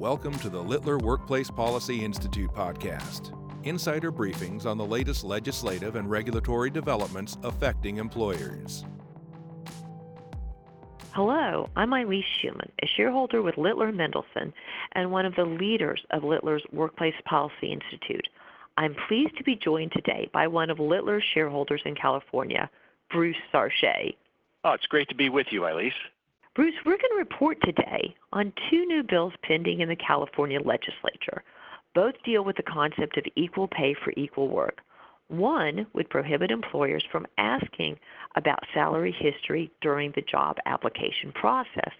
Welcome to the Littler Workplace Policy Institute podcast. Insider briefings on the latest legislative and regulatory developments affecting employers. Hello, I'm Ilyse Schuman, a shareholder with Littler Mendelson and one of the leaders of Littler's Workplace Policy Institute. I'm pleased to be joined today by one of Littler's shareholders in California, Bruce Sarchet. Oh, it's great to be with you, Ilyse. Bruce, we're going to report today on two new bills pending in the California legislature. Both deal with the concept of equal pay for equal work. One would prohibit employers from asking about salary history during the job application process,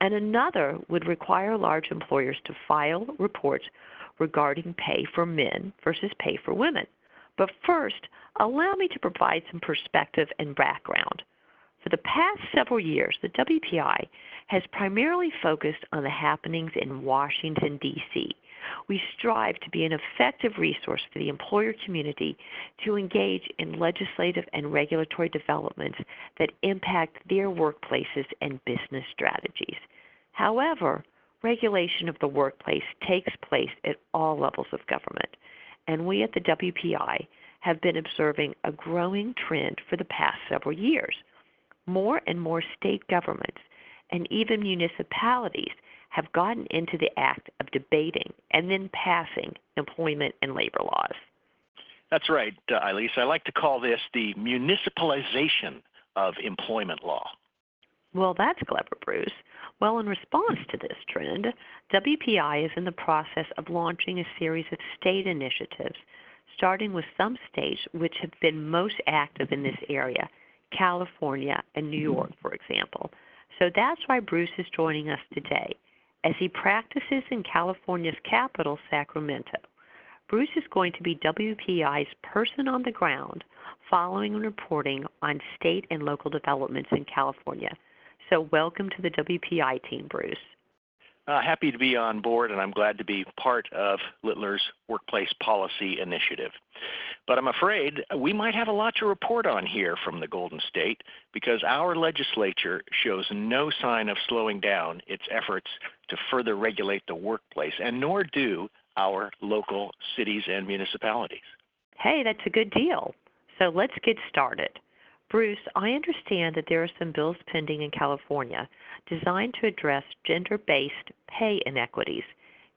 and another would require large employers to file reports regarding pay for men versus pay for women. But first, allow me to provide some perspective and background. For the past several years, the WPI has primarily focused on the happenings in Washington, D.C. We strive to be an effective resource for the employer community to engage in legislative and regulatory developments that impact their workplaces and business strategies. However, regulation of the workplace takes place at all levels of government, and we at the WPI have been observing a growing trend for the past several years more and more state governments and even municipalities have gotten into the act of debating and then passing employment and labor laws. That's right, uh, Ilyse. I like to call this the municipalization of employment law. Well, that's clever, Bruce. Well, in response to this trend, WPI is in the process of launching a series of state initiatives, starting with some states which have been most active in this area, California, and New mm-hmm. York, for example. So that's why Bruce is joining us today as he practices in California's capital, Sacramento. Bruce is going to be WPI's person on the ground following and reporting on state and local developments in California. So, welcome to the WPI team, Bruce. Uh, happy to be on board, and I'm glad to be part of Littler's Workplace Policy Initiative. But I'm afraid we might have a lot to report on here from the Golden State because our legislature shows no sign of slowing down its efforts to further regulate the workplace, and nor do our local cities and municipalities. Hey, that's a good deal. So let's get started. Bruce, I understand that there are some bills pending in California designed to address gender based pay inequities.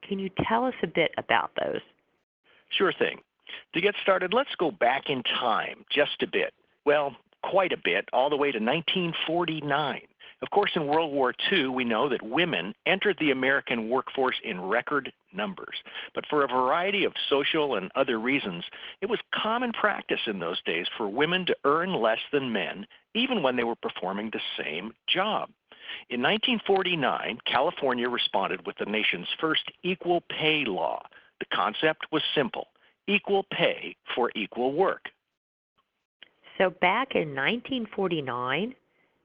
Can you tell us a bit about those? Sure thing. To get started, let's go back in time just a bit. Well, quite a bit, all the way to 1949. Of course, in World War II, we know that women entered the American workforce in record numbers. But for a variety of social and other reasons, it was common practice in those days for women to earn less than men, even when they were performing the same job. In 1949, California responded with the nation's first equal pay law. The concept was simple equal pay for equal work. So back in 1949,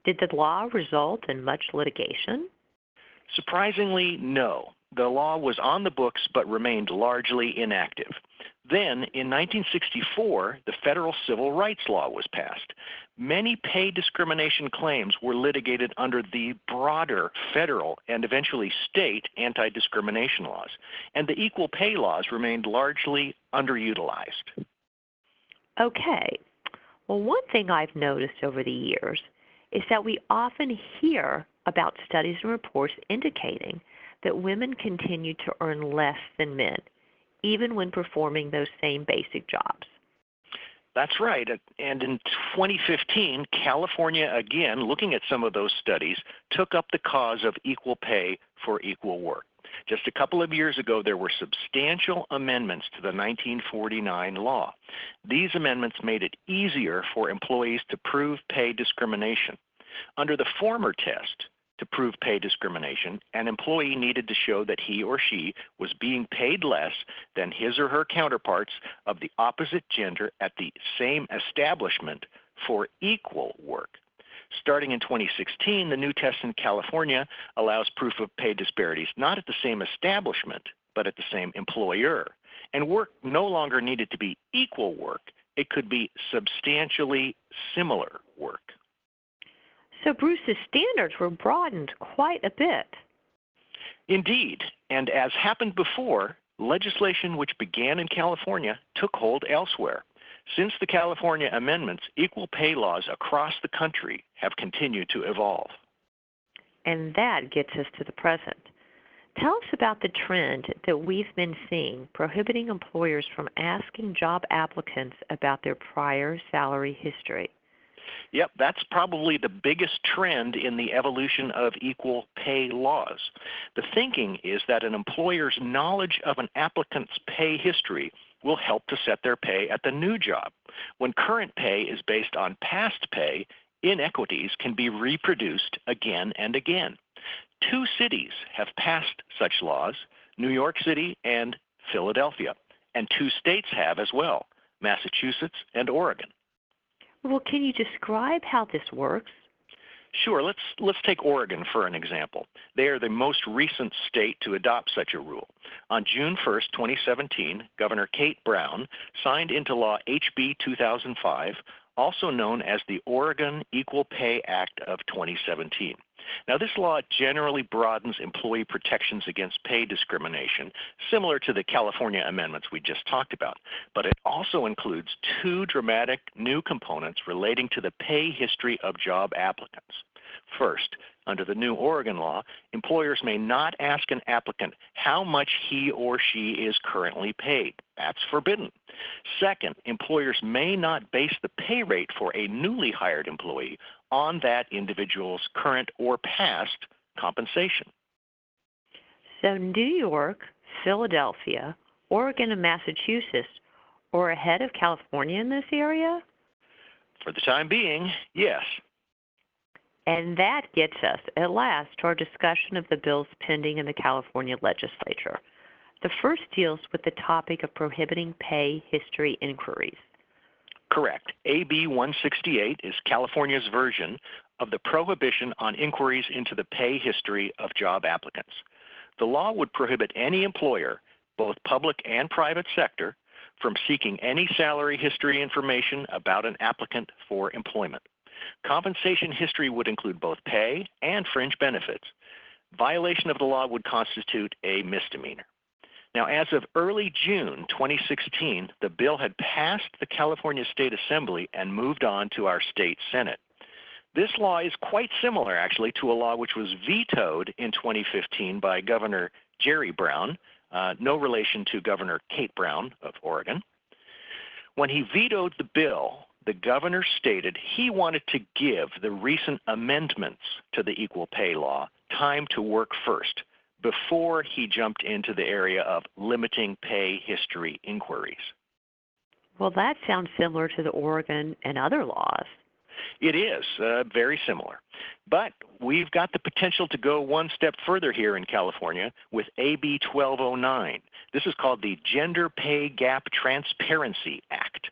did the law result in much litigation? Surprisingly, no. The law was on the books but remained largely inactive. Then, in 1964, the federal civil rights law was passed. Many pay discrimination claims were litigated under the broader federal and eventually state anti discrimination laws, and the equal pay laws remained largely underutilized. Okay. Well, one thing I've noticed over the years is that we often hear about studies and reports indicating that women continue to earn less than men, even when performing those same basic jobs. That's right. And in 2015, California, again, looking at some of those studies, took up the cause of equal pay for equal work. Just a couple of years ago, there were substantial amendments to the 1949 law. These amendments made it easier for employees to prove pay discrimination. Under the former test, to prove pay discrimination, an employee needed to show that he or she was being paid less than his or her counterparts of the opposite gender at the same establishment for equal work. Starting in 2016, the new test in California allows proof of pay disparities not at the same establishment, but at the same employer. And work no longer needed to be equal work, it could be substantially similar work. So Bruce's standards were broadened quite a bit. Indeed, and as happened before, legislation which began in California took hold elsewhere. Since the California amendments, equal pay laws across the country have continued to evolve. And that gets us to the present. Tell us about the trend that we've been seeing prohibiting employers from asking job applicants about their prior salary history. Yep, that's probably the biggest trend in the evolution of equal pay laws. The thinking is that an employer's knowledge of an applicant's pay history will help to set their pay at the new job. When current pay is based on past pay, inequities can be reproduced again and again. Two cities have passed such laws New York City and Philadelphia, and two states have as well Massachusetts and Oregon. Well, can you describe how this works? Sure. Let's let's take Oregon for an example. They are the most recent state to adopt such a rule. On June 1st, 2017, Governor Kate Brown signed into law HB 2005, also known as the Oregon Equal Pay Act of 2017. Now, this law generally broadens employee protections against pay discrimination, similar to the California amendments we just talked about, but it also includes two dramatic new components relating to the pay history of job applicants. First, under the new Oregon law, employers may not ask an applicant how much he or she is currently paid. That's forbidden. Second, employers may not base the pay rate for a newly hired employee on that individual's current or past compensation. So, New York, Philadelphia, Oregon, and Massachusetts are ahead of California in this area? For the time being, yes. And that gets us, at last, to our discussion of the bills pending in the California legislature. The first deals with the topic of prohibiting pay history inquiries. Correct. AB 168 is California's version of the prohibition on inquiries into the pay history of job applicants. The law would prohibit any employer, both public and private sector, from seeking any salary history information about an applicant for employment. Compensation history would include both pay and fringe benefits. Violation of the law would constitute a misdemeanor. Now, as of early June 2016, the bill had passed the California State Assembly and moved on to our state Senate. This law is quite similar, actually, to a law which was vetoed in 2015 by Governor Jerry Brown, uh, no relation to Governor Kate Brown of Oregon. When he vetoed the bill, the governor stated he wanted to give the recent amendments to the equal pay law time to work first before he jumped into the area of limiting pay history inquiries. Well, that sounds similar to the Oregon and other laws. It is uh, very similar. But we've got the potential to go one step further here in California with AB 1209. This is called the Gender Pay Gap Transparency Act.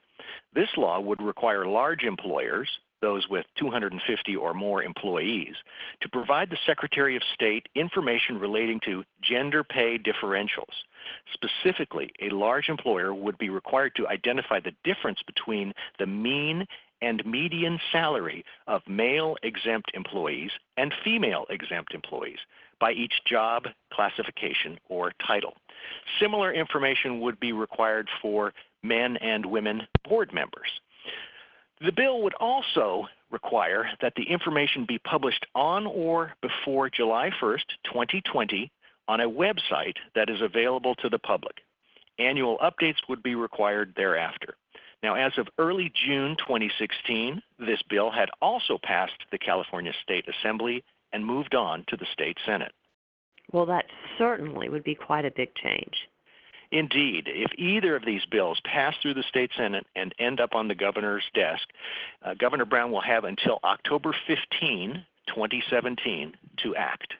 This law would require large employers, those with 250 or more employees, to provide the Secretary of State information relating to gender pay differentials. Specifically, a large employer would be required to identify the difference between the mean and median salary of male exempt employees and female exempt employees by each job, classification, or title. Similar information would be required for men and women board members. The bill would also require that the information be published on or before July 1st, 2020, on a website that is available to the public. Annual updates would be required thereafter. Now, as of early June 2016, this bill had also passed the California State Assembly and moved on to the state Senate. Well, that certainly would be quite a big change. Indeed, if either of these bills pass through the state Senate and end up on the governor's desk, uh, Governor Brown will have until October 15, 2017, to act.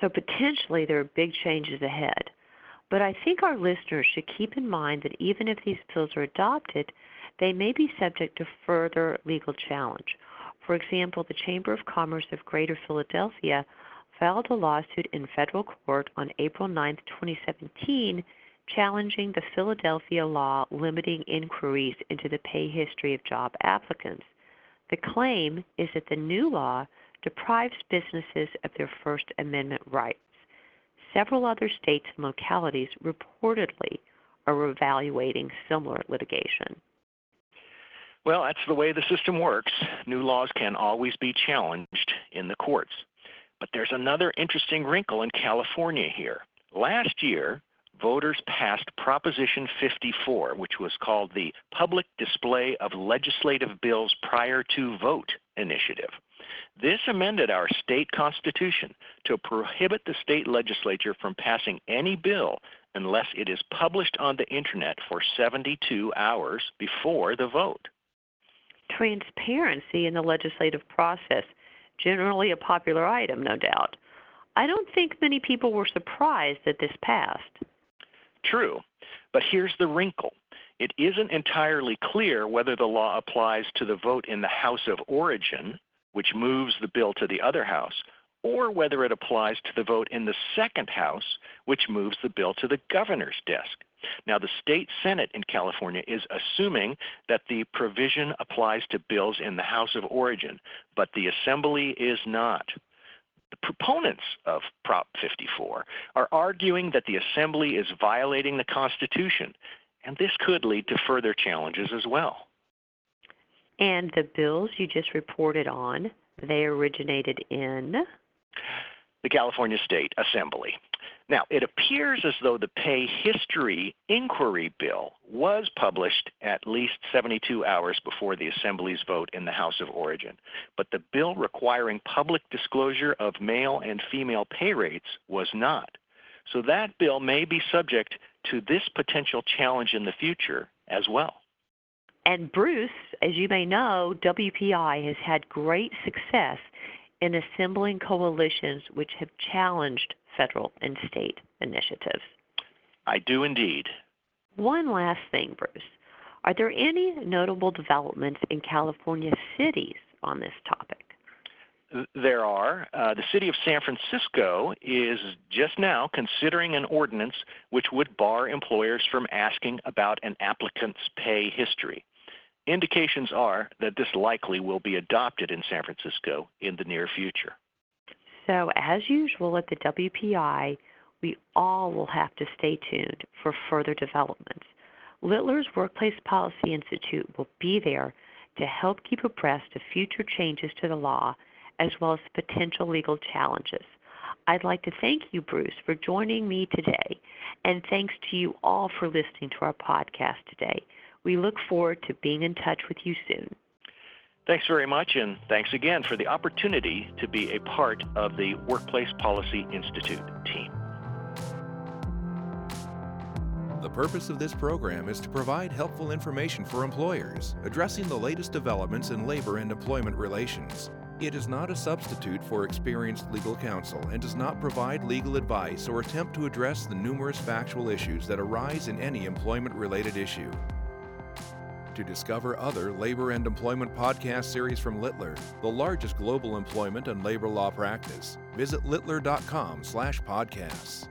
So potentially there are big changes ahead. But I think our listeners should keep in mind that even if these bills are adopted, they may be subject to further legal challenge. For example, the Chamber of Commerce of Greater Philadelphia filed a lawsuit in federal court on April 9, 2017, challenging the Philadelphia law limiting inquiries into the pay history of job applicants. The claim is that the new law deprives businesses of their First Amendment rights. several other states and localities reportedly are evaluating similar litigation. Well, that's the way the system works. New laws can always be challenged in the courts. But there's another interesting wrinkle in California here. Last year, voters passed Proposition 54, which was called the Public Display of Legislative Bills Prior to Vote initiative. This amended our state constitution to prohibit the state legislature from passing any bill unless it is published on the internet for 72 hours before the vote. Transparency in the legislative process, generally a popular item, no doubt. I don't think many people were surprised that this passed. True, but here's the wrinkle. It isn't entirely clear whether the law applies to the vote in the House of Origin, which moves the bill to the other house, or whether it applies to the vote in the second house, which moves the bill to the governor's desk. Now, the state Senate in California is assuming that the provision applies to bills in the House of Origin, but the Assembly is not. The proponents of Prop 54 are arguing that the Assembly is violating the Constitution, and this could lead to further challenges as well. And the bills you just reported on, they originated in? The California State Assembly. Now, it appears as though the pay history inquiry bill was published at least 72 hours before the Assembly's vote in the House of Origin, but the bill requiring public disclosure of male and female pay rates was not. So that bill may be subject to this potential challenge in the future as well. And Bruce, as you may know, WPI has had great success in assembling coalitions which have challenged federal and state initiatives. I do indeed. One last thing, Bruce. Are there any notable developments in California cities on this topic? There are. Uh, the city of San Francisco is just now considering an ordinance which would bar employers from asking about an applicant's pay history. Indications are that this likely will be adopted in San Francisco in the near future. So, as usual at the WPI, we all will have to stay tuned for further developments. Littler's Workplace Policy Institute will be there to help keep abreast of future changes to the law as well as potential legal challenges. I'd like to thank you, Bruce, for joining me today, and thanks to you all for listening to our podcast today. We look forward to being in touch with you soon. Thanks very much, and thanks again for the opportunity to be a part of the Workplace Policy Institute team. The purpose of this program is to provide helpful information for employers addressing the latest developments in labor and employment relations. It is not a substitute for experienced legal counsel and does not provide legal advice or attempt to address the numerous factual issues that arise in any employment related issue. To discover other labor and employment podcast series from Littler, the largest global employment and labor law practice, visit littler.com/podcasts.